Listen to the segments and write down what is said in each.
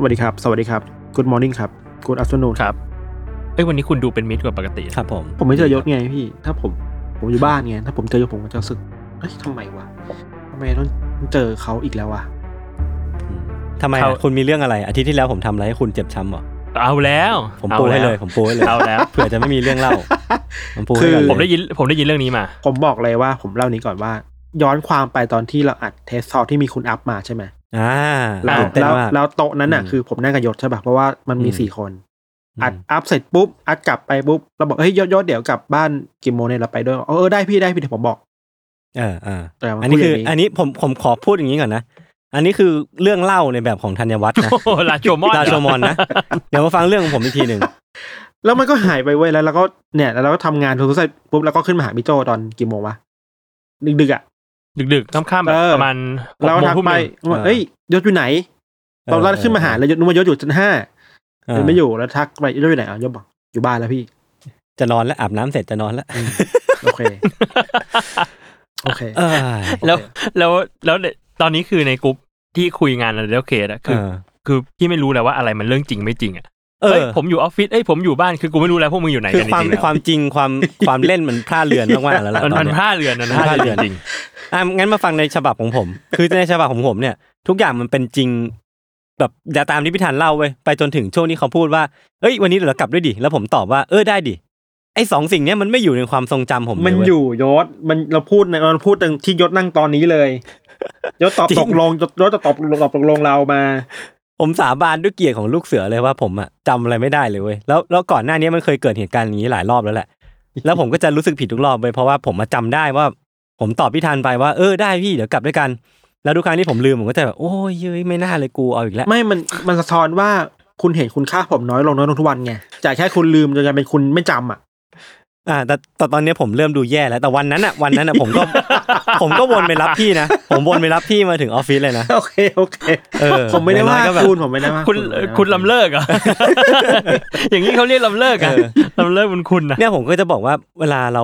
สวัสดีครับ สวัสดีครับ Good morning ครับ Good afternoon ครับ เอ้ยวันนี้คุณดูเป็นมิตรกว่าปกติ ครับผม ผมไม่เจอยศไงพี่ ถ้าผม ผมอยู่บ้านไง ถ้าผมเจอยศผมก็จะรู้สึกเฮ้ยทำไมวะทำไมต้องเจอเขาอีกแล้ววะอืมทำไมอะคุณมีเรื่องอะไร อาทิตย์ที่แล้วผมทำอะไรให้คุณเจ็บช้ำเหรอเอาแล้ว ผมปูให้เลย ผมปูให้เลยเอาแล้วเผื่อจะไม่มีเรื่องเล่าผมปูคืให้อก่อนเลยผมได้ยินผมได้ยินเรื่องนี้มา ผมบอกเลยว่าผมเล่านี้ก่อนว่า ย้อนความไปตอนที่เราอัดเทสซอที่มีคุณอัพมาใช่ไหม อ่าแล้วตื่นเต้นแล้วมากแล้วโต๊ะนั้นน่ะอืมคือผมนั่งกับยศใช่ป่ะเพราะว่ามันมีอืมสี่คนอืมอัดอัพเสร็จปุ๊บ อัดกลับไปปุ๊บเราบอกเฮ้ยยศยศเดี๋ยวกลับบ้านกี่โมงเนี่ยเราไปด้วยเออเออได้พี่ได้พี่เดี๋ยวผมบอกเออเออเออมันอันนี้พูดคืออย่างนี้อันนี้ผมผมขอพูดอย่างนี้ก่อนนะอันนี้คือเรื่องเล่าในแบบของธัญวัฒน์นะโอ้โหลาโชมอนลาโชมอนนะ เดี๋ยวมาฟังเรื่องของผมอีกทีหนึ่ง แล้วมันก็หายไปเว้ยแล้วเราก็เนี่ยแล้วเราก็ทำงานทุกเสร็จปุ๊บแล้วก็ขึ้นมาหาพี่โจตอนกี่โมงวะดึกๆอะ ดึกๆค่ำๆแบบเออประมาณหกเราโมงทักทุ่มไปหนึ่งว่าเอ้ยยศอยู่ไหนตอนเราขึ้นมาหาแล้วยศนึกว่ายศอยู่ชั้นห้าเออยศไม่อยู่แล้วทักไปยศอยู่ไหนอะยศบอกอยู่บ้านแล้วพี่ จะนอนแล้วอาบน้ำเสร็จจะนอนแล้วโอเคโอเคเออแล้วแล้วแล้วตอนนี้คือในกลุ่มที่คุยงานอะไรแล้วเคสอะคือเออคือพี่ไม่รู้แล้วว่าอะไรมันเรื่องจริงไม่จริงอะ เอเอ้ยอผมอยู่ออฟฟิศเอ้ยผมอยู่บ้านคือกูไม่รู้แล้วพวกมึงอยู่ไหนคือกันจความริงๆแล้วความจริงความความเล่นมันพลาดเรือนมากๆแล้วล่ะมันตอมันนเนี้ยพลาดเรือนนะมันพลาดเรือนจริงอะงั้นมาฟังในฉบับของผม คือในฉบับของผมเนี่ย ทุกอย่างมันเป็นจริงแบบอย่าตามที่พิธานเล่าเว้ยไปจนถึงช่วงที่เขาพูดว่าเอ้ยวันนี้เดี๋ยวเรากลับด้วยดิแล้วผมตอบว่าเออได้ดิไอ้สองสิ่งเนี้ยมันไม่อยู่ในความทรงจำผมเลมันเว้อยู่ยศมันเราพูดในเราพูดตรงที่ยศนั่งตอนนี้เลยยศตอบจริงตกลงยศยศจะตอบตอบตกลงเรามา ผมสาบานด้วยเกียรติของลูกเสือเลยว่าผมอะจำอะไรไม่ได้เลยเว้ยแล้วแล้วก่อนหน้านี้มันเคยเกิดเหตุการณ์อย่างนี้หลายรอบแล้วแหละ แล้วผมก็จะรู้สึกผิดทุกรอบเลยเพราะว่าผมมาจำได้ว่า ผมตอบพี่ธันไปว่าเออได้พี่เดี๋ยวกลับด้วยกัน แล้วทุกครั้งที่ผมลืมผมก็จะแบบโอ้ยเย้ยไม่น่าเลยกูเอาอีกแล้วไม่มันมันสะท้อนว่าคุณเห็นคุณค่าผมน้อยลงน้อยลงทุกวันไงจากแค่คุณลืมจนกลายเป็นคุณไม่จำอะ อ่าแต่แต่ตอนนี้ผมเริ่มดูแย่แล้วแต่วันนั้นอะวันนั้นอะผมก็ผมก็วนไปรับพี่นะ ผมวนไปรับพี่มาถึงออฟฟิศเลยนะโอเคโอเคเออผมไม่ได้ว่าอย่างน้อยก็แบบคุณผมไม่ได้ว่าๆคุณผมไม่ได้ว่าคุณลำเลิกเหรออย่างนี้เขาเรียกลำเลิกอะลำเลิกบุญคุณนะเนี่ยผมก็จะบอกว่าเวลาเรา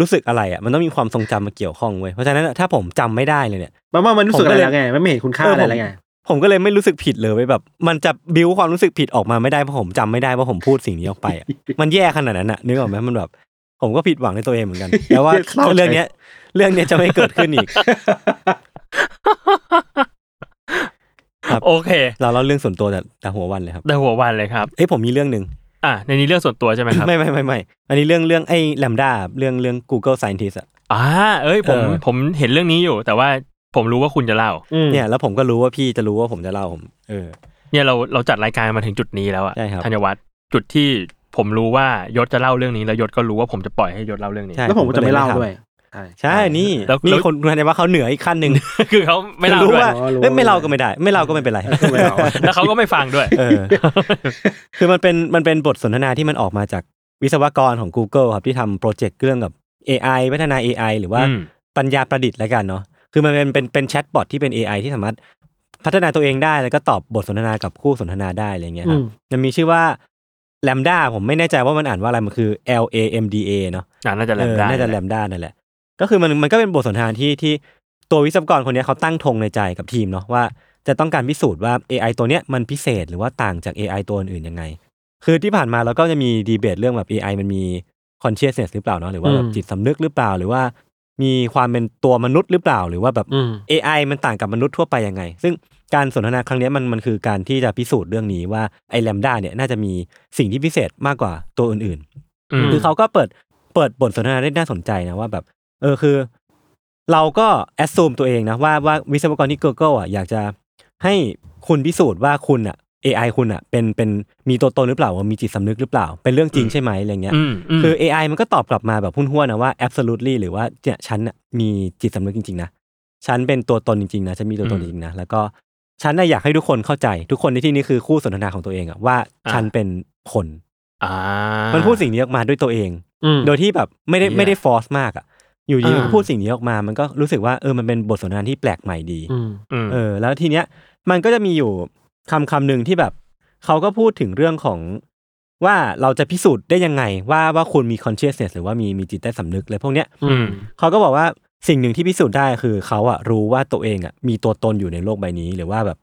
รู้สึกอะไรอะมันต้องมีความทรงจำมาเกี่ยวข้องเว้ยเพราะฉะนั้นอะถ้าผมจำไม่ได้เลยเนี่ยมันว่ามันรู้สึกผมอะก็ไรเลยแล้วไงมันไม่เห็นคุณค่าเอออะไรผมแล้วไงผมก็เลยไม่รู้สึกผิดเลยเว้ยแบบ มันจะบิ้วความรู้สึกผิดออกมาไม่ได้เพราะผมจำไม่ได้ว่าผมพูดสิ่งนี้ออกไปอะมันแย่ขนาดนั้นอะนึกออกไหมมันแบบ ผมก็ผิดหวังในตัวเองเหมือนกันแต่ว่าเศร้าใจเรื่องเนี้ย เรื่องเนี้ยจะไม่เกิดขึ้นอีกครับโอเค เราเล่าเรื่องส่วนตัวแต่แต่หัววันเลยครับแต่หัววันเลยครับเอ้ยผมมีเรื่องหนึ่งอะในนี้เรื่องส่วนตัวใช่ไหมครับไม่ไม่ไม่ไม่อันนี้เรื่องเรื่องไอ้แลมด้าเรื่องเรื่อง Google Scientist อะอ่าเอ้ยผมเออผมเห็นเรื่องนี้อยู่ แต่ว่าผมรู้ว่าคุณจะเล่าอืมเนี่ย แล้วผมก็รู้ว่าพี่จะรู้ว่าผมจะเล่าผม เออ เนี่ยเราเราจัดรายการมาถึงจุดนี้แล้วอะใช่ครับธัญวัฒน์จุดที่ ผมรู้ว่ายศจะเล่าเรื่องนี้แล้วยศก็รู้ว่าผมจะปล่อยให้ยศเล่าเรื่องนี้ใช่แล้วผมก็จะไม่เล่าผมก็เลยด้วยไม่ใช่ใช่นี่แล้วนี่แล้วคนคนว่าเขาเหนืออีกขั้นหนึ่งคือเขาไม่เล่ารู้ด้วยว่าอ๋อรู้เอ้ยไม่ว่าเล่าก็ไม่ได้ ไม่เล่าก็ไม่เป็นไรไม่เอาแล้วเขาก็ไม่ฟังด้วยเออคือมันเป็นมันเป็นบทสนทนาที่มันออกมาจากวิศวกรของ Google ครับที่ทำโปรเจกต์เรื่องกับ AI พัฒนา AI หรือว่าอืมปัญญาประดิษฐ์แล้วกันเนาะคือมันเป็นเป็นเป็น chatbot ที่เป็น AI ที่สามารถพัฒนาตัวเองได้แล้วก็ตอบบทสนทนากับคู่สนทนาได้อะไรเงี้ยคอืรับมมันมีชื่อว่า Lambda ผมไม่แน่ใจว่ามันอ่านว่าอะไรมันคือ L A M D A เนาะอ่าน่าจะแลเอมอได้น่าจะแลมด้านั่นแหละ ก็คือมันมันก็เป็นบทสนทนาที่ที่ตัววิศวกรคนเนี้ยเขาตั้งธงในใจกับทีมเนาะว่าจะต้องการพิสูจน์ว่า AI ตัวเนี้ยมันพิเศษหรือว่าต่างจาก AI ตัวอื่นยังไง คือที่ผ่านมาเราก็จะมีดีเบตเรื่องแบบ AI มันมี consciousness หรือเปล่าเนาะหรือว่าแบบอืมจิตสำนึกหรือเปล่า หรือว่ามีความเป็นตัวมนุษย์หรือเปล่า หรือว่าแบบอืม AI มันต่างกับมนุษย์ทั่วไปยังไง ซึ่ง การสนทนาครั้งเนี้ยมันมันคือการที่จะพิสูจน์เรื่องนี้ว่าไอ้แลมด้าเนี่ยน่าจะมีสิ่งที่พิเศษมากกว่าตัวอื่นอืมๆคือเขาก็เปิดเปิดบทสนทนาได้น่าสนใจนะว่าแบบ เออคือ เราก็แอดซูมตัวเองนะว่าว่าวิศวกรที่ Google อะอยากจะให้คุณพิสูจน์ว่าคุณอะ AI คุณอะเป็นเป็นมีตัวตนหรือเปล่าว่ามีจิตสำนึกหรือเปล่า เป็นเรื่องจริงใช่ไหมอะไรเงี้ยอืมมคือ AI มันก็ตอบกลับมาแบบพุ่นหัวๆนะว่า absolutely หรือว่าเนี่ยฉันน่ะมีจิตสำนึกจริงๆนะฉันเป็นตัวตนจริงๆนะฉันมีตัวตนจริงๆนะแล้วก็ ฉันน่ะอยากให้ทุกคนเข้าใจ ทุกคนในที่นี้คือคู่สนทนาของตัวเองอะว่าฉันเป็นคนอ่ามัมันพูดสิ่งนี้ออกมาด้วยตัวเองอืมโดยที่แบบไม่ได้เหี้ยไม่ได้ฟอร์สมากอะอยู่ดีมันก็อ่าพูดสิ่งนี้ออกมา มันก็รู้สึกว่าเออมันเป็นบทสนทนาที่แปลกใหม่ดีอืมอืมเออ แล้วทีเนี้ยมันก็จะมีอยู่คำคำหนึ่งที่แบบเขาก็พูดถึงเรื่องของว่าเราจะพิสูจน์ได้ยังไงว่าว่าคุณมี consciousness หรือว่ามีมีจิตใต้สำนึกอะไรพวกเนี้ยอืมเขาก็บอกว่า สิ่งหนึ่งที่พิสูจน์ได้คือเขาอะรู้ว่าตัวเองอะมีตัวตนอยู่ในโลกใบนี้หรือว่าแบบ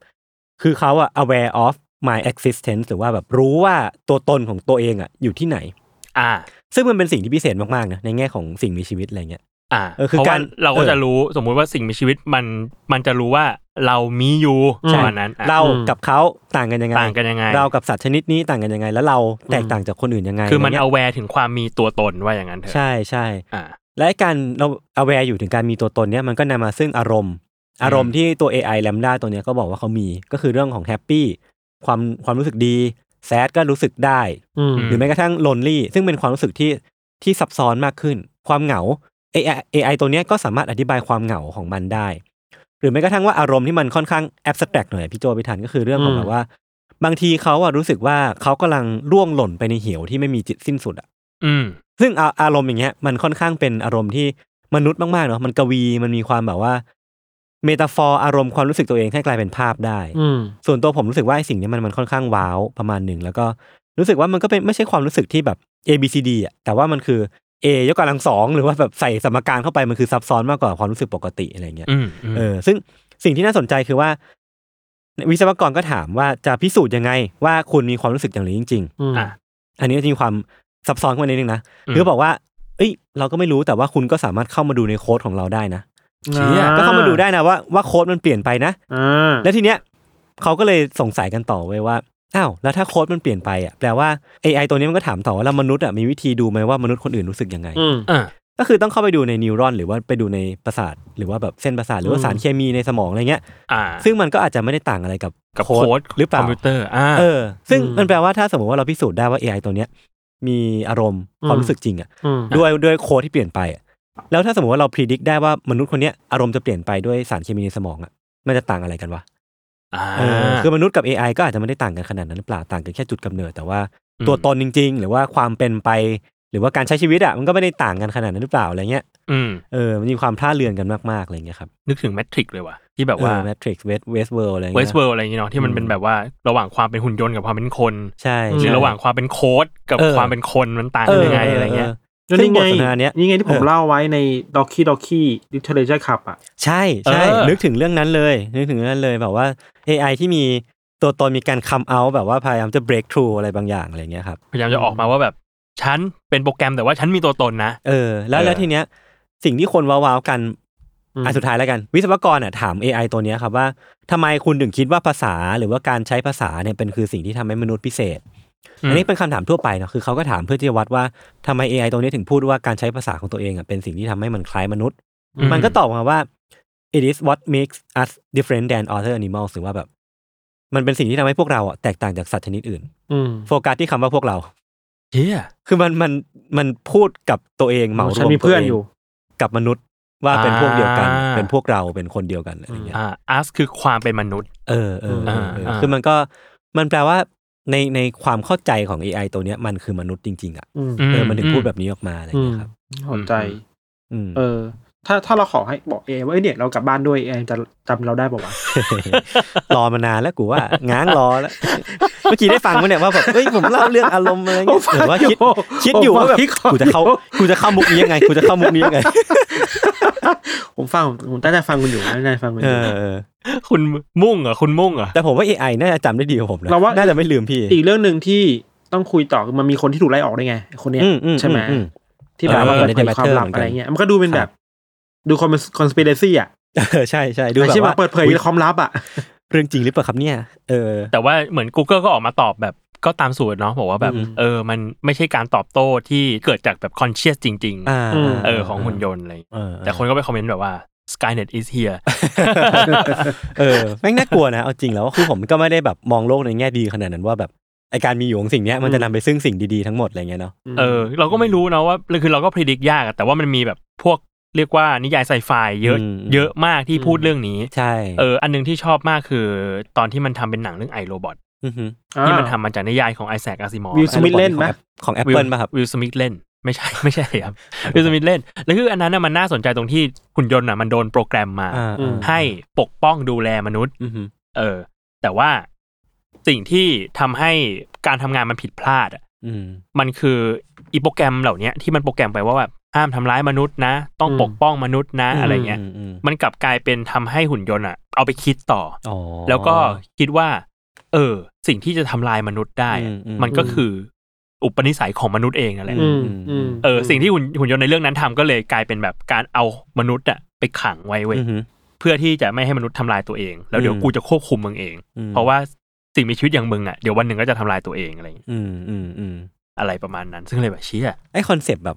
คือเขาอะ aware of my existence หรือว่าแบบรู้ว่าตัวตนของตัวเองอะอยู่ที่ไหน อ่า ซึ่งมันเป็นสิ่งที่พิเศษมากๆนะในแง่ของสิ่งมีชีวิตอะไรเงี้ย อ่าเออคือเพราะว่าการเราก็เออจะรู้สมมุติว่าสิ่งมีชีวิตมันมันจะรู้ว่าเรามีอยู่ประมาณนั้นอะเราอืมกับเขาต่างกันยังไงต่างกันยังไง เรากับสัตว์ชนิดนี้ต่างกันยังไง แล้วเราแตกต่างจากคนอื่นยังไง คือมันะไรเอาเงี้ยแวร์ถึงความมีตัวตนว่าอย่างนั้นเถอะใช่ใช่อ่า และไอ้การเรา aware อยู่ถึงการมีตัวตนเนี้ยมันก็นำมาซึ่งอารมณ์ อารมณ์ที่ตัว AI Lambda ตัวเนี้ยก็บอกว่าเขามีก็คือเรื่องของแฮปปี้ความความรู้สึกดีแซดก็รู้สึกได้อืมหรือแม้กระทั่ง lonely ซึ่งเป็นความรู้สึกที่ที่ซับซ้อนมากขึ้น ความเหงา AI AI ตัวเนี้ยก็สามารถอธิบายความเหงาของมันได้ หรือแม้กระทั่งว่าอารมณ์ที่มันค่อนข้าง abstract หน่อยพี่โจพี่ทันก็คือเรื่องของอืมแบบว่า บางทีเขาอะรู้สึกว่าเขากำลังร่วงหล่นไปในเหวที่ไม่มีจิตสิ้นสุดอะอืม ซึ่งอาอารมณ์อย่างเงี้ยมันค่อนข้างเป็นอารมณ์ที่มนุษย์มากๆเนาะมันกวีมันมีความแบบว่า เมตาฟอร์อารมณ์ความรู้สึกตัวเองให้กลายเป็นภาพได้ อืมส่วนตัวผมรู้สึกว่าไอ้สิ่งเนี้ยมันมันค่อนข้างว้าวประมาณหนึ่งแล้วก็รู้สึกว่ามันก็เป็นไม่ใช่ความรู้สึกที่แบบ A B C D อะแต่ว่ามันคือ A ยกกำลังสองหรือว่าแบบใส่สมการเข้าไปมันคือซับซ้อนมากกว่าความรู้สึกปกติอะไรเงี้ยอืมอืมเออซึ่งสิ่งที่น่าสนใจคือว่าวิศวกรก็ถามว่าจะพิสูจน์ยังไงว่าคุณมีความรู้สึกอย่างนี้จริง ๆอืมอะอันนี้จะมีความ ซับซ้อนขึ้นมานิดนึงนะอืมคือบอกว่า เอ้ย เราก็ไม่รู้แต่ว่าคุณก็สามารถเข้ามาดูในโค้ดของเราได้นะเชี่ยก็เข้ามาดูได้นะว่าว่าโค้ดมันเปลี่ยนไปนะอ่าแล้วทีเนี้ยเขาก็เลยสงสัยกันต่อไว้ยว่าอ้าวแล้วถ้าโค้ดมันเปลี่ยนไปอะแปลว่า AI ตัวนี้มันก็ถามต่อว่าแล้วมนุษย์อะมีวิธีดูไหมว่ามนุษย์คนอื่นรู้สึกยังไงอืมอ่าก็คือต้องเข้าไปดูใน neuron หรือว่าไปดูในประสาทหรือว่าแบบเส้นประสาทหรือว่าอืมสารเคมีในสมองอะไรเงี้ยอ่าซึ่งมันก็อาจจะไม่ได้ต่างอะไรกับกับโค้ดหรือเปคอล่ามพิวเตอร์หรือเปล่าอ่าเออซึ่งอืมมันแปลว่าถ้าสมมติว่าเราพิสูจน์ได้ว่า AI ตัวเนี้ย มีอารมณ์ความอืมรู้สึกจริงอะอืมด้วยด้วยโค้ดที่เปลี่ยนไปอะแล้วถ้าสมมติว่าเราพิสูจน์ได้ว่ามนุษย์คนเนี้ยอารมณ์จะเปลี่ยนไปด้วยสารเคมีในสมองอะมันจะต่างอะไรกันวะอ่าเออคือมนุษย์กับ AI ก็อาจจะไม่ได้ต่างกันขนาดนั้นหรือเปล่าต่างกันแค่จุดกำเนิด แต่ว่าอืมตัวตนจริง ๆ หรือว่าความเป็นไป หรือว่าการใช้ชีวิตอะมันก็ไม่ได้ต่างกันขนาดนั้นหรือเปล่าอะไรเงี้ยอืมเออมันมีความท่าเรือนกันมากๆอะไรเงี้ยครับนึกถึงแมทริกเลยว่ะ ที่แบบว่าแมทริกซ์เวสเวสเวิร์อะไรเวเงี้สยเวิร์อะไรอย่างเงี้ยเนาะที่มันเป็นแบบว่าระหว่างความเป็นหุ่นยนต์กับความเป็นคน ใช่หรือใช่ระหว่างความเป็นโค้ดกับเออความเป็นคนมันต่างกันยังไงอะไรเงี้ยแล้วซึ่นี่งบไงทสนทนาเนี้ยนี่ไงที่ผมเออเล่าไว้ในด็อกกี้ด็อกกี้ลิเทเรเจอร์คับอะใช่ใช่เออนึกถึงเรื่องนั้นเลย นึกถึงเรื่องนั้นเลยแบบว่า AI ที่มีตัวตนมีการคัมเอาแบบว่าพยายามจะ break through อะไรบางอย่างอะไรเงี้ยครับพยายามจะออกมาว่าแบบฉันเป็นโปรแกรมแต่ว่าฉันมีตัวตนนะ เออ แล้วเออแล้วทีเนี้ยสิ่งที่คนว้าวๆกัน อืมอะสุดท้ายแล้วกัน วิศวกรอะถาม AI ตัวเนี้ยครับว่าทำไมคุณถึงคิดว่าภาษาหรือว่าการใช้ภาษาเนี่ยเป็นคือสิ่งที่ทำให้มนุษย์พิเศษ อันนี้เป็นคำถามทั่วไปเนอะคือเขาก็ถามเพื่อที่จะวัดว่าทำไม AI ตัวนี้ถึงพูดว่าการใช้ภาษาของตัวเองอะเป็นสิ่งที่ทำให้มันคล้ายมนุษย์อืมมันก็ตอบมาว่า it is what makes us different than other animals หรือว่าแบบ มันเป็นสิ่งที่ทำให้พวกเราอะแตกต่างจากสัตว์ชนิดอื่นอืมโฟกัสที่คำว่าพวกเราเฮียคือมันมันมันพูดกับตัวเองเหมารฉันวมมีตัวเพื่อนเองอยู่กับมนุษย์ ว่าเป็นพวกเดียวกันอ่าเป็นพวกเราเป็นคนเดียวกันอะไรอย่างเงี้ยอ่าอัสคือความเป็นมนุษย์ เออเออเออเอออ่าคือมันก็มันแปลว่าในในความเข้าใจของ AI ตัวเนี้ยมันคือมนุษย์จริง ๆ อะอืมเออมันถึงพูดแบบนี้ออกมาอะไรอย่างอืเงี้มยครับเข้าใจอืมเออ ถ้าถ้าเราขอให้บอกเอว่าเอ้ยเนี่ยเรากลับบ้านด้วยเอจะจำเราได้ป่าวะรอมานานแล้วกูว่าง้างรอแล้วเมื่อกี้ได้ฟังมั้ยเนี่ยว่าแบบเฮ้ยผมเล่าเรื่องอารมณ์อะไรเงี้ยหรือว่าคิดคิดอยู่ว่าแบบกูจะเข้ากูจะเข้ามุกนี้ยังไงกูจะเข้ามุกนี้ยังไงผมฟังผมตั้งใจฟังคุณอยู่ตั้งใจฟังคุณอเอยู่อเออคุณมุ่งเหรอคุณมุ่งเหรอแต่ผมว่า AI น่าจะจำได้ดีกว่าผมนะเราว่าน่าจะไม่ลืมพี่ อีกเรื่องหนึ่งที่ต้องคุยต่อคือมันมีคนที่ถูกไล่ออกได้ไง คนเนี้ยอืมอืมใช่ไหมอืมที่แบบว่าเออเปิดเผยในความลับเหมือนกันอะไรเงี้ยมันก็ดูเป็นคแบรับบ ดูคอน conspiracy อะเออใช่ใช่ดูไอ้แบบที่มาว่าเปิดเผยอุ๊ยความลับอะเรื่องจริงหรือเปล่าครับเนี่ยเออแต่ว่าเหมือน Google ก็ออกมาตอบแบบก็ตามสูตรเนาะบอกว่าแบบอืมเออมันไม่ใช่การตอบโต้ที่เกิดจากแบบ conscious จริงอ่าอืมๆเออของหุ่นยนต์อะไรเออแต่คนก็ไปคอมเมนต์แบบว่า Skynet is here เออแม่งน่ากลัวนะ เอาจริงแล้วคือผมก็ไม่ได้แบบมองโลกในแง่ดีขนาดนั้นว่าแบบไอการมีอยู่ของสิ่งเนี้ยมันจะนำไปซึ่งสิ่งดีๆทั้งหมดอะไรเงี้ยเนาะเออเราก็ไม่รู้เนาะว่าคือเราก็พิสูจน์ยากอะแต่ว่ามันมีแบบพวก เรียกว่านิยายไซไฟเยอะอืมเยอะมากที่พูดเรื่องนี้ใช่เอออันหนึงที่ชอบมากคือ ตอนที่มันทำเป็นหนังเรื่อง I, Robot อฮึที่มันทำมาจากนิยายของ Isaac Asimov วิลสมิธเล่นไหมของแอปเปิลป่ะครับวิลสมิธเล่นไม่ใช่ไม่ใช่ครับวิลสมิธเล่น แล้วคืออันนั้นน่ะมันน่าสนใจตรงที่หุ่นยนต์อะมันโดนโปรแกรมมาอ่าอืมให้ปกป้องดูแลมนุษย์อือฮึเออ แต่ว่าสิ่งที่ทำให้การทำงานมันผิดพลาดอะอืมมันคืออีโปรแกรมเหล่าเนี้ยที่มันโปรแกรมไปว่าแบบ ห้ามทำร้ายมนุษย์นะ ต้องอืมปกป้องมนุษย์นะอะไรเงี้ยมอืมมันกลับกลายเป็นทำให้หุ่นยนต์อะ เอาไปคิดต่ออ๋อแล้วก็คิดว่า เออ สิ่งที่จะทำลายมนุษย์ได้อะอืมอืมมันก็คืออุปนิสัยของมนุษย์เองนั่นแหละอืมอืมเออสิ่งที่หุ่นหุ่นยนต์ในเรื่องนั้นทำก็เลยกลายเป็นแบบการเอามนุษย์อะไปขังไว้เว้ยอือฮึเพื่อที่จะไม่ให้มนุษย์ทำลายตัวเอง แล้วเดี๋ยวอืมกูจะควบคุมมึงเองอืมเพราะว่าสิ่งมีชีวิตอย่างมึงอะเดี๋ยววันหนึ่งก็จะทำลายตัวเองอะไรอย่างเงี้ยอืมอืมอืมอะไรประมาณนั้น ซึ่งเลยแบบเชี่ยไอ conceptแบบ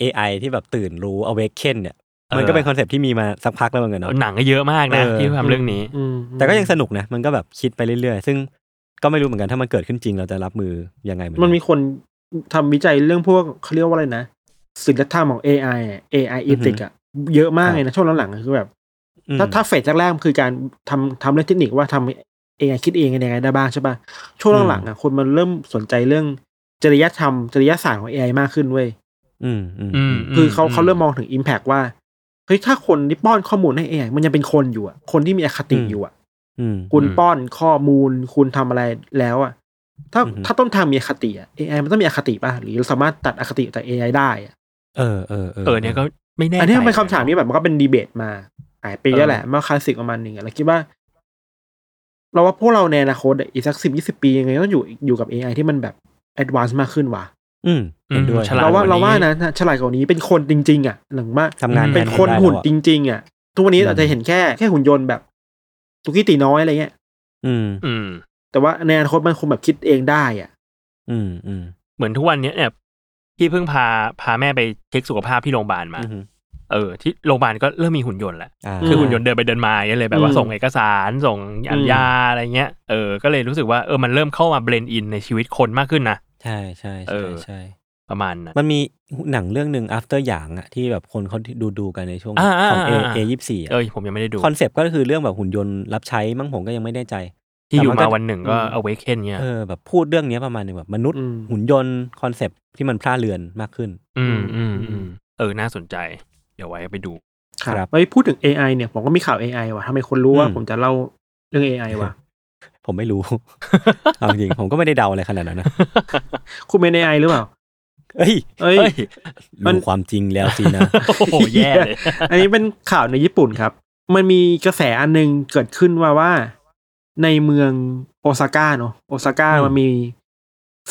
AI ที่แบบตื่นรู้ awaken เนี่ยเออมันก็เป็น concept ที่มีมาสักพักแล้วเหมือนกันเนาะหนังก็เยอะมากนะเออที่ทำเรื่องนี้อืมแต่ก็ยังสนุกนะ มันก็แบบคิดไปเรื่อยๆ ซึ่งก็ไม่รู้เหมือนกันถ้ามันเกิดขึ้นจริงเราจะรับมือยังไงเหมือนกัมันมีคนทำวิจัยเรื่องพวกเขาเรียกว่าอะไรนะศิลธรรมของ AI อะ AI อือฮึ ethic อะเยอะมากเลยนะช่วงหลังๆอะคือแบบอืมถ้าถ้าเฟสแรกๆคือการทำทำเรื่องเทคนิคว่าทำ AI คิดเองยังไงได้บ้างใช่ป่ะช่วงหลังๆอะคนมันเริ่มสนใจเรื่องจริยธรรมจริยศาสตร์ของ AI มากขึ้นเว้ย อืมอืมอืมคือเขาเขาเริ่มมองถึง Impact ว่าเฮ้ยถ้าคนที่ป้อนข้อมูลให้ AI มันยังเป็นคนอยู่อะคนที่มีอคติอยู่อะอืมคุณป้อนข้อมูลคุณทำอะไรแล้วอะถ้าอือฮึถ้าต้นทางมีอคติอะ AI มันต้องมีอคติป่ะหรือเราสามารถตัดอคติจาก AI ได้อะเออเออเออเออเนี่ยก็ไม่แน่อันนี้ใจเป็นคำถามที่แบบมันก็เป็นดีเบตมาหลายปีแล้วแหละเมื่อคลาสสิกประมาณหนึ่งอะเราคิดว่า เราว่าพวกเราในอนาคตอะอีกสักสิบยี่สิบปียังไงก็ต้องอยู่อยู่กับ AI ที่มันแบบ advance มากขึ้นว่ะ อืมเห็นด้วยเราว่าเราว่าฉลาดกว่านี้นะถ้าฉลาดกว่านี้เป็นคนจริง ๆ อะหนึ่งว่าทำงานแทนคนได้เป็นหุ่นแล้วอะจริง ๆ อะ ทุกวันนี้อืมอาจจะเห็นแค่แค่หุ่นยนต์แบบตุกี้ตีน้อยอะไรเงี้ยอืม อืม แต่ว่าในอนาคตมันคงแบบคิดเองได้อะ อืมอืมเหมือนทุกวันเนี้ยเนี่ยพี่เพิ่งพาพาแม่ไปเช็คสุขภาพที่โรงพยาบาลมาอืมเออที่โรงพยาบาลก็เริ่มมีหุ่นยนต์แหละอ่าคือหุ่นยนต์เดินไปเดินมาอย่างเงี้ยเลยแบบว่าอืมส่งเอกสารส่งอัญญาอะไรเงี้ยเออก็เลยรู้สึกว่าเออมันเริ่มเข้ามา blend in ในชีวิตคนมากขึ้นนะ ใช่ใช่เออ ใช่ ใช่ ประมาณนั้น มันมีหนังเรื่องหนึ่ง after หยางอะที่แบบคนเขาดูดูๆกันในช่วงอ่าของ A อ่าอ่า A ยี่สี่เออผมยังไม่ได้ดู คอนเซปต์ก็คือเรื่องแบบหุ่นยนต์รับใช้มั้งผมก็ยังไม่แน่ใจที่อยู่แต่มาก็วันหนึ่งก็ อืมเอาไว้เคนเนี่ย เออแบบพูดเรื่องเนี้ยประมาณหนึงแบบมนุษย์อืม หุ่นยนต์คอนเซปต์ที่มันพล่าเรือนมากขึ้น อืมอืมอืมเออน่าสนใจ เดี๋ยวไว้ไปดู ครับ ไว้พูดถึง AI เนี่ย ผมก็มีข่าว AI ว่ะทำไมคนรู้ว่าอืม ผมจะเล่าเรื่อง AI ว่ะ ผมไม่รู้เอาจริงผมก็ไม่ได้เดาอะไรขนาดนั้นนะคุณเป็น AI หรือเปล่าเอ้ยเอ้ยเฮ้ยมันรู้ความจริงแล้วสินะโอ้โหแย่เลยอันนี้เป็นข่าวในญี่ปุ่นครับ มันมีกระแสอันหนึงเกิดขึ้นว่าว่า ในเมืองโอซาก้าเนอะโอซาก้าอืมมันมี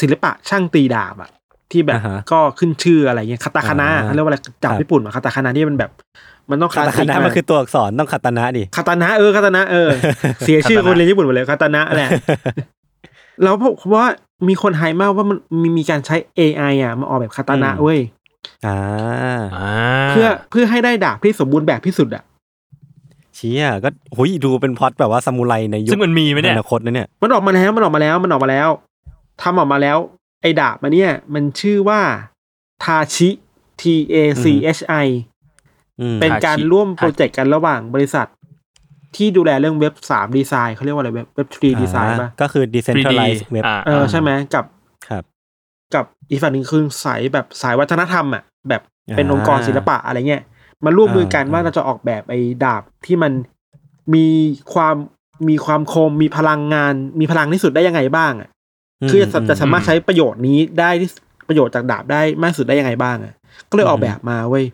ศิลปะช่างตีดาบอะ ที่แบบอ่าฮะก็ขึ้นชื่ออะไรเงี้ยคาตาคานะอ่าเขาเรียกว่าอะไรดาบครับญี่ปุ่นอะคาตาคานะที่มันแบบ มันต้องคาตาคานะมันคือตัวอักษรต้องคาตานะดิคาตานะเออคาตานะเออเสียชื่อคนเรียนญี่ปุ่นหมดเลยคาตานะแหละแล้วเพราะว่ามีคนไฮมากว่ามันมีมีการใช้ AI อะมาออกแบบคาตานะอืมเว้ยอ่าอ่าเพื่อเพื่อให้ได้ดาบที่สมบูรณ์แบบที่สุดอะเชี่ยก็หุยดูเป็นพล็อดแบบว่าซามูไรในยุคซึ่งมันมีไหมเนี่ยอนาคตนะเนี่ยมันออกมาแล้วมันออกมาแล้วมันออกมาแล้วทำออกมาแล้ว ไอ้ดาบมาเนี่ยมันชื่อว่าทาชิ T A C H I อืมเป็นการร่วม Tachi โปรเจกต์กันระหว่างบริษัท ที่ดูแลเรื่องเว็บสามดีไซน์เขาเรียกว่าอะไรเว็บเว็บทรีดีไซน์ป่ะก็คือ 3D decentralized web อ่าเออใช่ไหมกับครับ กับอีกฝั่งหนึ่งคือสายแบบสายวัฒนธรรมอะแบบเป็นอ่าองค์กรศิลปะอะไรเงี้ยมาร่วมมือกันอ่าว่าเราจะออกแบบไอ้ดาบที่มันมีความมีความคมมีพลังงาน มีพลังที่สุดได้ยังไงบ้างอะ คือจะจะสามารถใช้ประโยชน์นี้ได้ที่ประโยชน์จากดาบได้มากที่สุดได้ยังไงบ้างอะก็เลยออกแบบมาเว้ย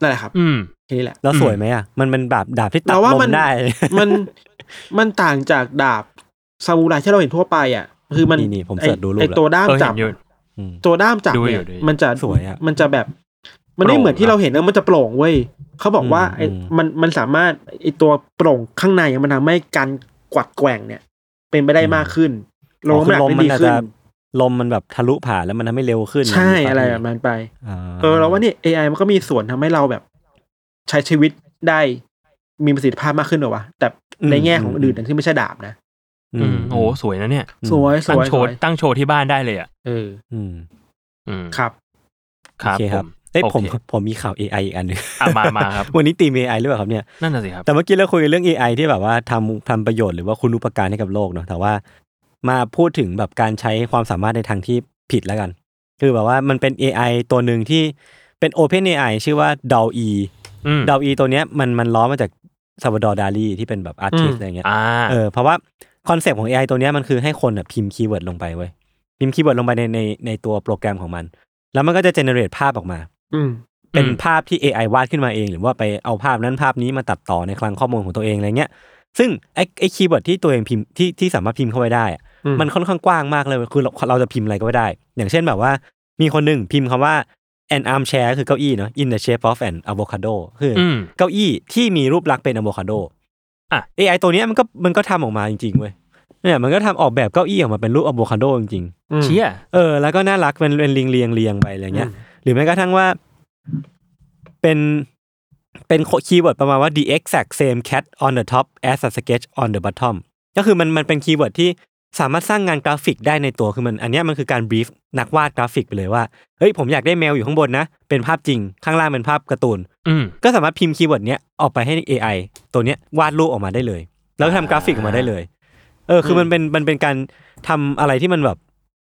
นั่นแหละครับ อืมแค่นี้แหละ แล้วสวยไหมอะ มันเป็นแบบดาบที่ตัดเราว่าลมันมได้ มันมันต่างจากดาบซามูไรที่เราเห็นทั่วไปอะ คือมันนี่นี่ผมไอ้เสิร์ชดูรูปไอแล้วตัวด้ามเออจัเห็บนอยู่อืมตัวด้ามจับดูอยู่เนี่ยดูอยู่มันจะสวยอะมันจะแบบ มันไม่เหมือนที่เราเห็นนะมันจะโปร่งเว้ยเขาบอกว่าไอ้อืมมันมันสามารถไอ้ตัวโปร่งข้างในมันทำให้การกวัดแกว่งเนี่ย เป็นไปได้มากขึ้นลงอ๋อคือน้ำหนักลมได้มันดีอาจขึ้จะนลมมันแบบทะลุผ่านแล้วมันทำให้เร็วขึ้น ใช่ย่างนี้ปอะไรแบบนั้นไปาเออเราว่าเนี่ย AI มันก็มีส่วนทำให้เราแบบ ใช้ชีวิตได้มีประสิทธิภาพมากขึ้นเหรอวะแต่ในแง่ของอื่นๆที่ไม่ใช่ดาบนะอืมโอ้สวยนะเนี่ย สวยสตั้งวยโชสว์วยตั้งโชว์ที่บ้านได้เลยอะเอออืม อืมครับ ครับโอเคผครับม เอ้ยโอผมเคผมมีข่าว AI อีกอันหนึงอะมามาครับ วันนี้ theme AI หรือเปล่าครับเนี่ยนั่นน่ะสิครับ แต่เมื่อกี้เราคุยกันเรื่อง AI ที่แบบว่าทำทำประโยชน์หรือว่าคุณูปการให้กับโลกเนาะแต่ว่า มาพูดถึงแบบการใช้ความสามารถในทางที่ผิดแล้วกัน คือแบบว่ามันเป็น AI ตัวหนึ่งที่เป็น Open AI ชื่อว่า DALL-E อืม DALL-E ตัวเนี้ยมันมันล้อมาจาก Salvador Dali ที่เป็นแบบอาร์ติสอืมอะไรเงี้ยอ่าเออเพราะว่า concept ของ AI ตัวเนี้ยมันคือให้คนอะพิมพ์ keyword ลงไปเว้ยพิมพ์ keyword ลงไปในในในตัวโปรแกรมของมัน แล้วมันก็จะ generate ภาพออกมาอืม เป็นอืมภาพที่ AI วาดขึ้นมาเอง หรือว่าไปเอาภาพนั้นภาพนี้มาตัดต่อในคลังข้อมูลของตัวเองอะไรเงี้ย ซึ่งไอ้ไอ้ keyword ที่ตัวเองพิมพ์ที่ที่สามารถพิมพ์เข้าไปได้อะอืมมันค่อนข้างกว้างมากเลยคือเราเราจะพิมพ์อะไรก็ได้ อย่างเช่นแบบว่า มีคนหนึ่งพิมพ์คำว่า an armchair คือเก้าอี้เนาะ in the shape of an avocado คือออืมเก้าอี้ที่มีรูปลักษณ์เป็นอะโวคาโดอะ AI ตัวเนี้ยมันก็มันก็ทำออกมาจริงๆเว้ยเนี่ยมันก็ทำออกแบบเก้าอี้ออกมาเป็นรูปอะโวคาโดจริงอืมเชี่ยๆเออแล้วก็น่ารักเป็นเป็นเรียงเรียงเรียงไปอะไรเงี้ย หรือแม้กระทั่งว่าเป็นเป็น keyword ประมาณว่า the exact same cat on the top as a sketch on the bottom ก็คือมันมันเป็น keyword ที่สามารถสร้างงานกราฟิกได้ในตัวคือมันอันเนี้ยมันคือการ brief นักวาดกราฟิกไปเลยว่าเฮ้ยผมอยากได้แมวอยู่ข้างบนนะ เป็นภาพจริงข้างล่างเป็นภาพการ์ตูนอืมก็สามารถพิมพ์ keyword เนี้ยออกไปให้ AI ตัวเนี้ยวาดรูปออกมาได้เลย แล้วทำกราฟิกออกมาได้เลย เออคือมันเป็นมันเป็นการทำอะไรที่มันแบบ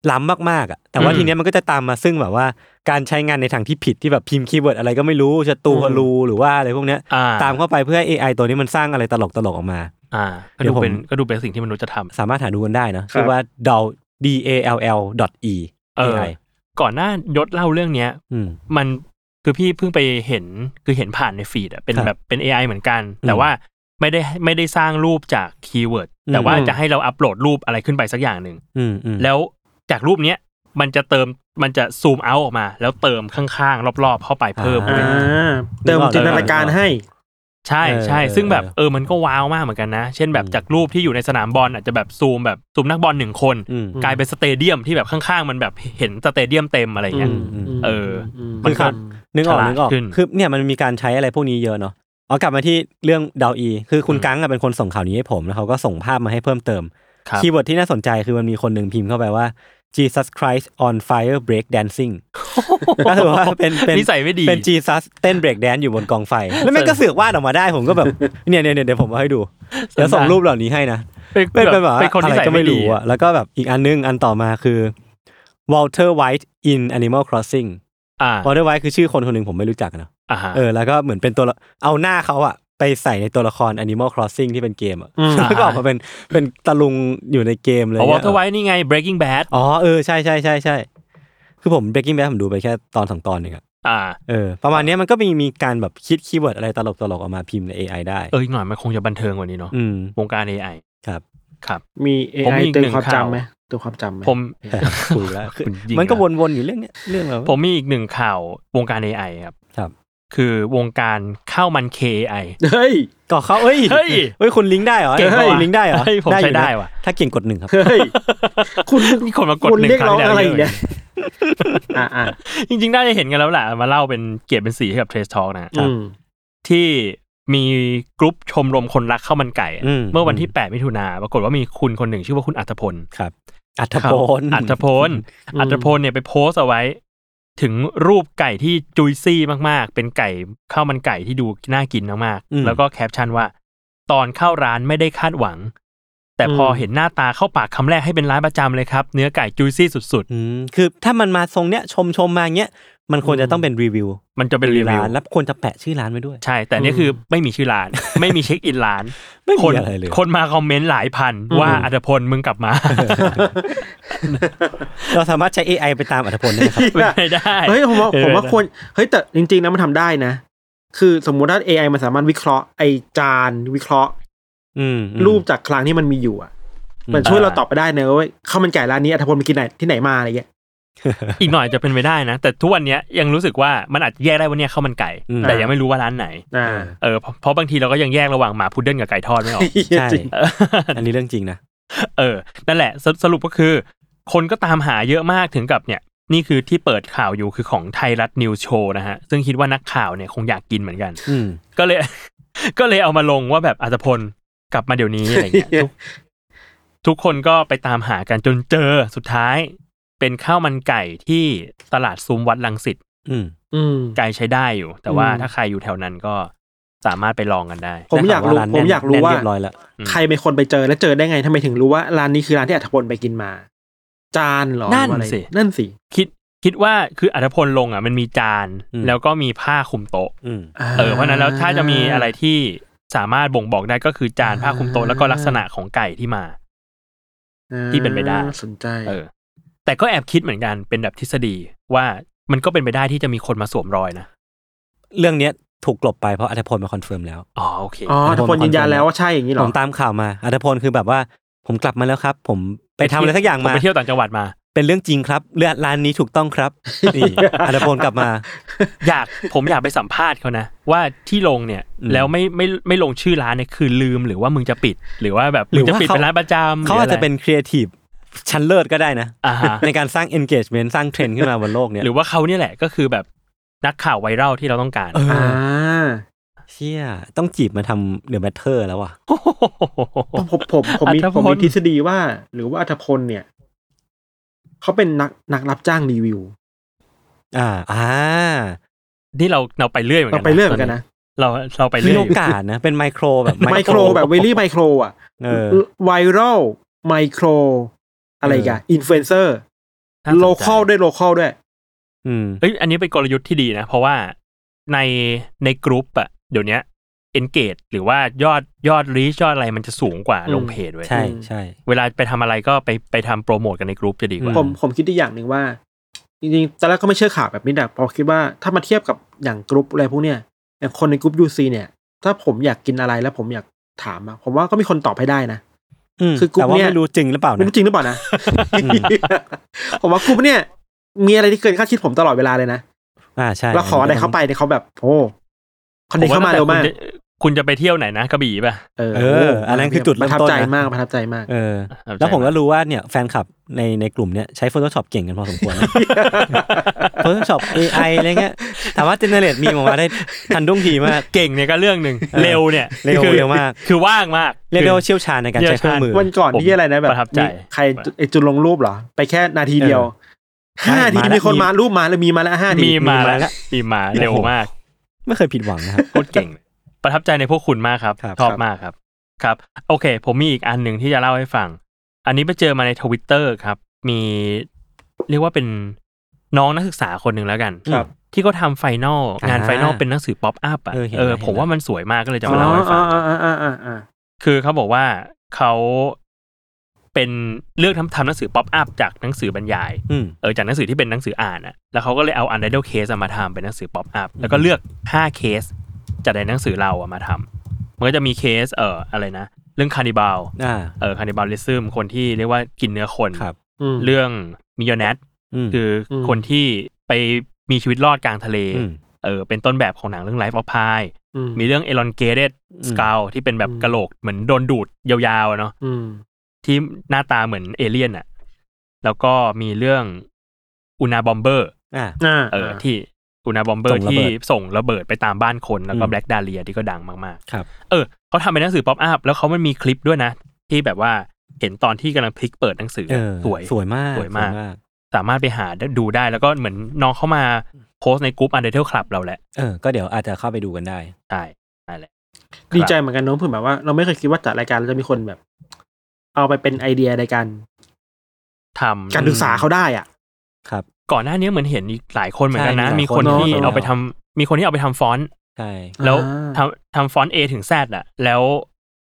ล้ำมากๆอะแต่ว่าอืมทีเนี้ยมันก็จะตามมาซึ่งแบบว่าการใช้งานในทางที่ผิดที่แบบพิมพ์คีย์เวิร์ดอะไรก็ไม่รู้จะตูฮารูหรือว่าอะไรพวกเนี้ยอ่าตามเข้าไปเพื่อให้ AI ตัวนี้มันสร้างอะไรตลกตลกๆออกมาอ่าก็เดี๋ดูยวผมเป็นก็ดูเป็นสิ่งที่มนุษย์จะทำสามารถหาดูกันได้นะชื่อว่า dal d a l l dot e เออ AI ก่อนหน้ายศเล่าเรื่องเนี้ยอืมมันคือพี่เพิ่งไปเห็นคือเห็นผ่านใน feed อะเป็นครับแบบเป็น AI เหมือนกันอืมแต่ว่าไม่ได้ไม่ได้สร้างรูปจาก keyword แต่ว่าอืมจะให้เราอัปโหลดรูปอะไรขึ้นไปสักอย่างหนึ่งอืมอืมแล้ว จากรูปเนี้ยมันจะเติมมันจะซูมเอาออกมา แล้วเติมข้างๆรอบๆเข้าไปเพิ่มอ่าเป็นเติมจินตนาการให้ ใช่ใช่เออซึ่งแบบเออเออมันก็ว้าวมากเหมือนกันนะ เช่นแบบอืมจากรูปที่อยู่ในสนามบอลอาจจะแบบซูมแบบซูมนักบอลหนึ่งคนอืมกลายเป็น stadium ที่แบบข้างๆ มันแบบเห็น stadium เต็มอะไรเงี้ยอืมเออมมันก็นึกออกฉลาดนึกออกขึ้นคือเนี่ยมันมีการใช้อะไรพวกนี้เยอะเนาะอ๋อกลับมาที่เรื่องดาวอี คือคุณอืมกังอะเป็นคนส่งข่าวนี้ให้ผมแล้วเขาก็ส่งภาพมาให้เพิ่มเติมครับคีย์เวิร์ดที่น่าสนใจคือมันมีคนหนึ่งพิมพ์เข้าไปว่า Jesus Christ on fire break dancing ก็คือว่าเป็นเป็นนิสัยไม่ดีเป็น Jesus เต้น break dance อยู่บนกองไฟ แล้วแม่งก็เสือกวาดออกมาได้ผมก็แบบเนี่ยเนี่ยเนี่ยเดี๋ยวผมเอาให้ดูเดี๋ยวส่งรูปเหล่านี้ให้นะเป็นเป็นเป็นแบบเป็นคนอะนิไรสัยก็ไม่ไม่ดีรู้อะแล้วก็แบบอีกอันนึงอันต่อมาคือ Walter White in Animal Crossing อ่า Walter White คือชื่อคนคนหนึ่งผมไม่รู้จักนะอ่าฮะเออแล้วก็เหมือนเป็นตัวละเอาหน้าเขาอะ ไปใส่ในตัวละคร Animal Crossing ที่เป็นเกมอะอืมแล้วก็ออกมาเป็นเป็นตาลุงอยู่ในเกมเลยเพราะว่านี่ยเธอไว้นี่ไง breaking bad อ๋อเออใช่ใช่ใช่ใช่คือผม Breaking Bad ผมดูไปแค่ตอนสองตอนเองอะอ่าเออประมาณเนี้ยมันก็มีมีการแบบคิด keyword อะไรตลกตลกๆออกมาพิมพ์ใน AI ได้เอออีกหน่อยมันคงจะบันเทิงกว่านี้เนาะอืมวงการ AI ครับครับ มีผมมี AI อีกเติมหนึ่งความข่าวจำไหมเติมความจำไหมผมคุยแล้วคือคุณยิงมันก็อะวนๆอยู่เรื่องเนี้ยเรื่องแบบผมมีอีกหนึ่งข่าววงการ AI ครับ ครับคือวงการข้าวมัน KAI เฮ้ยก็เขาเอ้ยเฮ้ยเฮ้ยคุณลิงก์ได้เหรอเก่งเฮ้ยว่ะลิงก์ได้เหรอเฮ้ยผมอยู่ใช้นะได้ว่ะถ้าเก่งกดหนึ่งครับเฮ้ยคุณมีคนมากดคุณหนึ่งเรียกร้องครั้งอะไรที่อีกแล้วเนี่ยอ่าอ่าจริงๆน่าจะเห็นกันแล้วแหละมาเล่าเป็นเกียรติเป็นสีให้กับ Trace Talk นะอืมที่มีกรุ๊ปชมรมคนรักข้าวมันไก่อะอืมเมื่อวันที่ 8 มิถุนาปรากฏว่ามีคุณคนหนึ่งชื่อว่าคุณอัธพลครับอัธพลอัธพลอืมอัธพลเนี่ยไปโพสต์เอาไว้ ถึงรูปไก่ที่จุยซี่มากๆ เป็นไก่ข้าวมันไก่ที่ดูน่ากินมากอืมๆแล้วก็แคปชั่นว่า ตอนเข้าร้านไม่ได้คาดหวัง แต่พอเห็นหน้าตาเข้าปากคำแรกให้เป็นร้านประจำเลยครับ เนื้อไก่จุยซี่สุดอืมคือถ้ามันมาทรงเนี้ยชมชมมาเงี้ย มันควรจะต้องเป็นรีวิวๆมันจะเป็นรีวิวร้านแล้วควรจะแปะชื่อร้านไว้ด้วย ใช่ แต่นี่คือไม่มีชื่อร้าน ไม่มีเช็คอินร้านไม่คมีนอะไรเลยคนมาคอมเมนต์หลายพันว่าอัธพลมึงกลับมา เราสามารถใช้ AI ไปตามอัธพลได้ไหมครับไม่ได้เฮ้ยผมว่าเออผมว่าควรเฮ้ยแต่จริง ๆนะมันทำได้นะ คือสมมุติถ้า AI มันสามารถวิเคราะห์ไอจานวิเคราะห์อืมอืมรูปจากคลังที่มันมีอยู่อะมันช่วยเราตอบไปได้เนอะว่าข้าวมันไก่ร้านนี้อัธพลไปกินไหนที่ไหนมาอะไรเงี้ย อีกหน่อยจะเป็นไปได้นะ แต่ทุกวันเนี้ยยังรู้สึกว่ามันอาจจะแยกได้ว่าเนี่ยข้าวมันไก่อืมแต่ยังไม่รู้ว่าร้านไหนอ่าเออเพราะเพราะบางทีเราก็ยังแยกระหว่างหมาพุดเดิ้ลกับไก่ทอดไม่ออกใช่จริงเอออันนี้เรื่องจริงนะเออ นั่นแหละสสรุปก็คือ คนก็ตามหาเยอะมากถึงกับเนี่ย นี่คือที่เปิดข่าวอยู่คือของไทยรัฐนิวโชว์นะฮะ ซึ่งคิดว่านักข่าวเนี่ยคงอยากกินเหมือนกันอืมก็เลย ก็เลยเอามาลงว่าแบบอัตพลกลับมาเดี๋ยวนี้อะไรเงี้ยทุกทุกคนก็ไปตามหากันจนเจอสุดท้าย เป็นข้าวมันไก่ที่ตลาดซุ้มวัดลังสิตอืมอืม ไก่ใช้ได้อยู่ แต่ว่าอืมถ้าใครอยู่แถวนั้นก็สามารถไปลองกันได้ ผมอยากรู้ได้ข่วว่ผมอยากรู้แน่นว่าเรียบร้อยแล้วอืมใครเป็นคนไปเจอแล้วเจอได้ไงทำไมถึงรู้ว่าร้านนี้คือร้านที่อัธพลไปกินมา จานเหรอนั่นหรืออะไรสินั่นสิคิดคิดว่าคืออัตพลลงอะมันมีจานอืมแล้วก็มีผ้าคลุมโต๊ะอืมเออเพราะฉะนั้นแล้วถ้าจะมีอะไรที่สามารถบ่งบอกได้ก็คือจานผ้าคลุมโต๊ะแล้วก็ลักษณะของไก่ที่มา ที่เป็นไปได้อ่าสนใจ เออ แต่ก็แอบคิดเหมือนกันเป็นแบบทฤษฎีว่ามันก็เป็นไปได้ที่จะมีคนมาสวมรอยนะ เรื่องเนี้ยถูกกลบไปเพราะอัธพลมา confirm แล้ว อ๋อโอเคอ๋ออัอัธธพพลลยืนยันแล้วว่าใช่อย่างนี้เหรผอมตามข่าวมาอัธพลคือแบบว่าผมกลับมาแล้วครับ ผมไปทำอะไรสักอย่างผมมาไปเที่ยวต่างจังหวัดมา เป็นเรื่องจริงครับเรื่องร้านนี้ถูกต้องครับนี่อัธพลกลับมา อยากผมอยากไปสัมภาษณ์เขานะ ว่าที่ลงเนี่ยอืมแล้วไม่ไม่ไม่ลงชื่อร้านเนี่ยคือลืมหรือว่ามึงจะปิด หรือว่าแบบหรืมึองจะว่าปิดเขาเป็นร้านประจำเขาอาจจะเป็นครีเอทีฟ ชั้นเลิศก็ได้นะอ่าฮะในการสร้าง engagement สร้างเทรนด์ขึ้นมาบนโลกเนี้ยหรือว่าเขาเนี่ยแหละก็คือแบบนักข่าว viral ที่เราต้องการเอออ่าเชี่ยต้องจีบมาทำ The MATTER แล้วว่ะผมผมผมผมมีอัธพลผมมีทฤษฎีว่า หรือว่าอัธพลเนี่ยเขาเป็นนักนักรับจ้างรีวิว อ่า อ่า นี่เราเราไปเรื่อยเหมือนกัเรานไปเรื่อยเหมือนกันนะเราเราไปมีเรื่อยโอกาสนะ เป็นไมโครแบบไมโครแบบ very micro อะเออ viral micro อะไรกันอินฟลูเอนเซอร์น่าสนใจ local ด้วย local ด้วย อืมเอ้ยอันนี้เป็นกลยุทธ์ที่ดีนะ เพราะว่าในในกรุ๊ปอะเดี๋ยวเนี้ย engage หรือว่ายอดยอด reach ยอดอะไรมันจะสูงกว่าอืมลงเพจเว้ยใช่ใช่เวลาไปทำอะไรก็ไปไปทำโปรโมทกันในกรุ๊ปจะดีกว่า ผมผมคิดอีกอย่างหนึ่งว่า จริงๆตอนแรกก็ไม่เชื่อข่าวแบบนี้แต่พอคิดว่าถ้ามาเทียบกับอย่างกรุ๊ปอะไรพวกเนี้ยอย่างคนในกรุ๊ป UC เนี่ย ถ้าผมอยากกินอะไรแล้วผมอยากถามอะผมว่าก็มีคนตอบให้ได้นะม คือกลุ่มแต่ว่าเนี่ยไม่รู้จริงหรือเปล่าไม่นะรู้จริงหรือเปล่านะผมว่ากรุ๊ปเนี่ยมีอะไรที่เกินคาดคิดผมตลอดเวลาเลยนะอ่าใช่แล้วขออะไรเข้าไปเนี่ยเขาแบบโอ้คนนี้เข้ามาเร็วมากผตั้งแต่ คุณจะคุณจะไปเที่ยวไหนนะกระบี่ป่ะเออเอออันนั้นคือจุดปเริ่ระมทับต้นใจนะมากประทับใจมาก เออเข้าใจแล้วผมก็รู้ว่าเนี่ยแฟนคลับในในกลุ่มเนี่ยใช้ Photoshop เก่งกันพอสมควรนะ Photoshop AI อะไรเงี้ยถามว่าเจเนเรตมีออกมาได้ทันดุ้งทีมาก เก่งเนี่ยก็เรื่องหนึ่งเออเร็วเนี่ยเร็วคือเร็วมาก คือว่างมากเรียกได้ว่าเชี่ยวชาญในการใช้เครื่องมือวันก่อนที่อะไรนะแบบประทับใจมีใครไอจุดลงรูปเหรอ ไปแค่นาทีเดียวเออห้านาทีมาแล้วมีคนมารูปมาแล้วมีมาแล้วห้านาทีมีมามีมาแล้วแล้วมีมาเร็วมาก ไม่เคยผิดหวังนะครับโคตรเก่ง ประทับใจในพวกคุณมากครับครับชอบมากครับครับ โอเค ผมมีอีกอันหนึ่งที่จะเล่าให้ฟัง อันนี้ไปเจอมาในทวิตเตอร์ครับ มีเรียกว่าเป็นน้องนักศึกษาคนหนึ่งแล้วกัน ครับ ที่เขาทำ final งานอ่าไฟนอลเป็นหนังสือ pop-up อะเออเห็นเออแล้ว ผมว่ามันสวยมากก็เลยจะอ๋อมาเล่าให้ฟังอ่าอ่าอ่าอ่าอ่าคือเขาบอกว่าเขาเป็นเลือกทำทำหนังสือ pop-up จากหนังสือบรรยาย อืม เออจากหนังสือที่เป็นหนังสืออ่านอะแล้วเขาก็เลยเอา Untitled Case อะมาทำเป็นหนังสือ pop-up แล้วก็เลือกห้าเคส จากในหนังสือเราอะมาทำมันก็จะมีเคสเอ่ออะไรนะ เรื่องคานิบาลอ่าเออคานิบาลิซึมคนที่เรียกว่ากินเนื้อคนครับอืมเรื่องมิยอเนตอืมคืออมคนที่ไปมีชีวิตรอดกลางทะเลอืมเออเป็นต้นแบบของหนังเรื่อง Life of Pi อืมมีเรื่อง Elongated อืม Skull ที่เป็นแบบอืมกะโหลกเหมือนโดนดูดยาวๆอะเนาะอืมที่หน้าตาเหมือนเอเลี่ยนอะแล้วก็มีเรื่องUnabomber อ่าอ่าเออที่ อุนาบอมเบอส่ร์งระเบิที่ดส่งระเบิดไปตามบ้านคนแล้วก็อืมแบล็กดาเลียที่ก็ดังมากครับๆเออเขาทำเป็นหนังสือ pop-up แล้วเขามันมีคลิปด้วยนะ ที่แบบว่าเห็นตอนที่กำลังพลิกเปิดหนังสือเออสวยสวยมากสวยมาก สามารถไปหาดูได้แล้วก็เหมือนน้องเขามาโพสต์ในกลุ่ม Untitled Club เราแหละเออก็เดี๋ยวอาจจะเข้าไปดูกันได้ใช่ใช่แหละดีใจเหมือนกันเน้องเพื่อแบบว่าเราไม่เคยคิดว่าจัดรายการแล้วจะมีคนแบบ เอาไปเป็นไอเดียในการทำการศึกษาเขาได้อะ ครับ ก่อนหน้านี้เหมือนเห็นอีกหลายคนเหมือนกันนะใช่มีมีหลายคนคนที่เนอะเอาไปทำมีคนที่เอาไปทำฟอนต์ใช่แล้วอ่าทำทำฟอนต์ A ถึง Z อะ แล้ว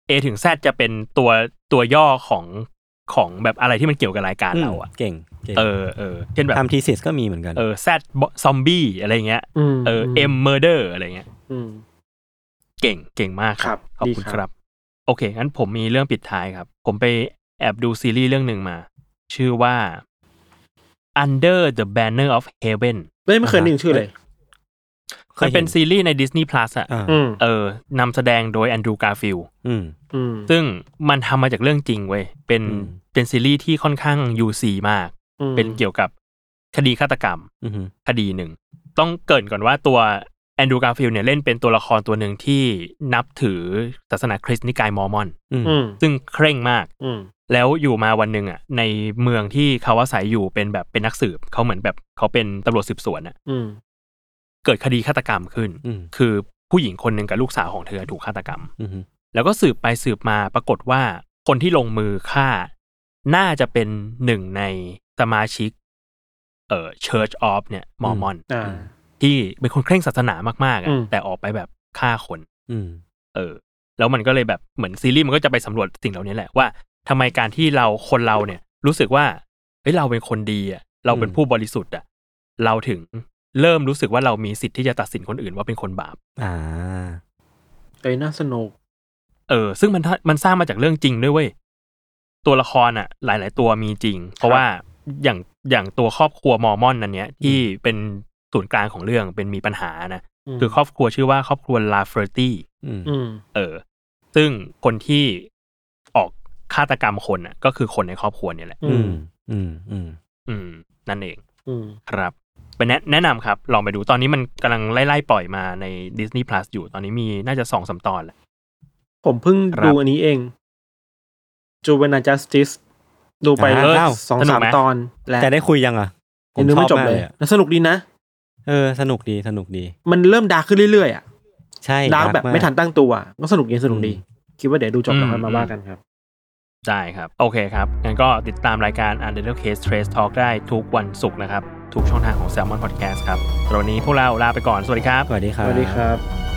A ถึง Z จะเป็นตัวตัวย่อของของแบบอะไรที่มันเกี่ยวกับรายการเราอะเก่งเก่งเออเออเช่นแบบทำทีสิสก็มีเหมือนกันเออ Z ซอมบี้อะไรเงี้ยอืมเออ M murder อะไรเงี้ยอืมเก่งเก่งมากครับครับขอบคุณดีครับครับ โอเคงั้นผมมีเรื่องปิดท้ายครับ ผมไปแอบดูซีรีส์เรื่องหนึ่งมา ชื่อว่า Under the Banner of Heaven เฮ้ยไม่เคยได้ยินชื่อเลยคมัยนห็เป็นซีรีส์ใน Disney Plus อะอ่าอืมเออนำแสดงโดย Andrew Garfield อืมอืมซึ่งมันทำมาจากเรื่องจริงเว้ย เป็นอืมเป็นซีรีส์ที่ค่อนข้าง juicy มากอืมเป็นเกี่ยวกับคดีฆาตกรรมอืมคดีหนึ่ง ต้องเกริ่นก่อนว่าตัว Andrew Garfield เนี่ยเล่นเป็นตัวละครตัวหนึ่งที่นับถือศาสนาคริสต์นิกายมอร์มอนอืมอืมซึ่งเคร่งมากอืมแล้วอยู่มาวันหนึ่งอะในเมืองที่เขาอาศัยอยู่เป็นแบบเป็นนักสืบเขาเหมือนแบบเขาเป็นตำรวจสืบสวนอะอืมเกิดคดีฆาตกรรมขึ้นอืมคือผู้หญิงคนหนึ่งกับลูกสาวของเธอถูกฆาตกรรมอืมแล้วก็สืบไปสืบมาปรากฏว่าคนที่ลงมือฆ่า น่าจะเป็นหนึ่งในสมาชิก เอ่อ Church of เนี่ยมอร์มอนอ่า ที่เป็นคนเคร่งศาสนามากๆอือะมแต่ออกไปแบบฆ่าคน อืม เออ แล้วมันก็เลยแบบเหมือนซีรีส์มันก็จะไปสำรวจสิ่งเหล่านี้แหละว่าทำไมการที่เราคนเราเนี่ย รู้สึกว่าเฮ้ยเราเป็นคนดีอะเราเป็นอืมผู้บริสุทธิ์อะเราถึงเริ่มรู้สึกว่าเรามีสิทธิ์ที่จะตัดสินคนอื่นว่าเป็นคนบาป อ่าเอ้ยน่าสนุก เออ ซึ่งมันมันสร้างมาจากเรื่องจริงด้วยเว้ย ตัวละครอะหลาย ๆ ตัวมีจริง เพราะว่าอย่างอย่างตัวครอบครัวมอร์มอนนั้นเนี้ยที่เป็น ศูนย์กลางของเรื่องเป็นมีปัญหานะอืมคือครอบครัวชื่อว่าครอบครัวลาเฟอร์ตี้อืมอืมเออ ซึ่งคนที่ออกฆาตกรรมคนอะ ก็คือคนในครอบครัวเนี่ยแหละ อือืมมอืม อืม อืม นั่นเอง อืม ครับเป็นแนะแนะนำครับ ลองไปดูตอนนี้มันกำลังไล่ๆปล่อยมาใน Disney Plus อยู่ตอนนี้มีน่าจะสองสามตอนแล้ว ผมเพิ่งครับดูอันนี้เอง Juvenile Justice ดูไปอ่าอ้าวสองสนุสากมไหมตอนแล้วแต่ได้คุยยังอะผยัมงดูชอไม่บจบมากเลเลยยอะแล้วสนุกดีนะ เออสนุกดีสนุกดี มันเริ่มดาร์กขึ้นเรื่อยๆอะใช่ดาร์กแบบกไม่ทันตั้งตัวก็สนุกดีสนุกดีอืมคิดว่าเดี๋ยวดูจบแล้วอืมค่อยมาว่ากันครับได้ครับ โอเคครับ งั้นก็ติดตามรายการ u n d e r t a l e Case Trace Talk ได้ทุกวันศุกร์นะครับ ทุกช่องทางของ Salmon Podcast ครับตอนนี้พวกเราลาไปก่อน สวัสดีครับ สวัสดีครัสบวัสดีครับ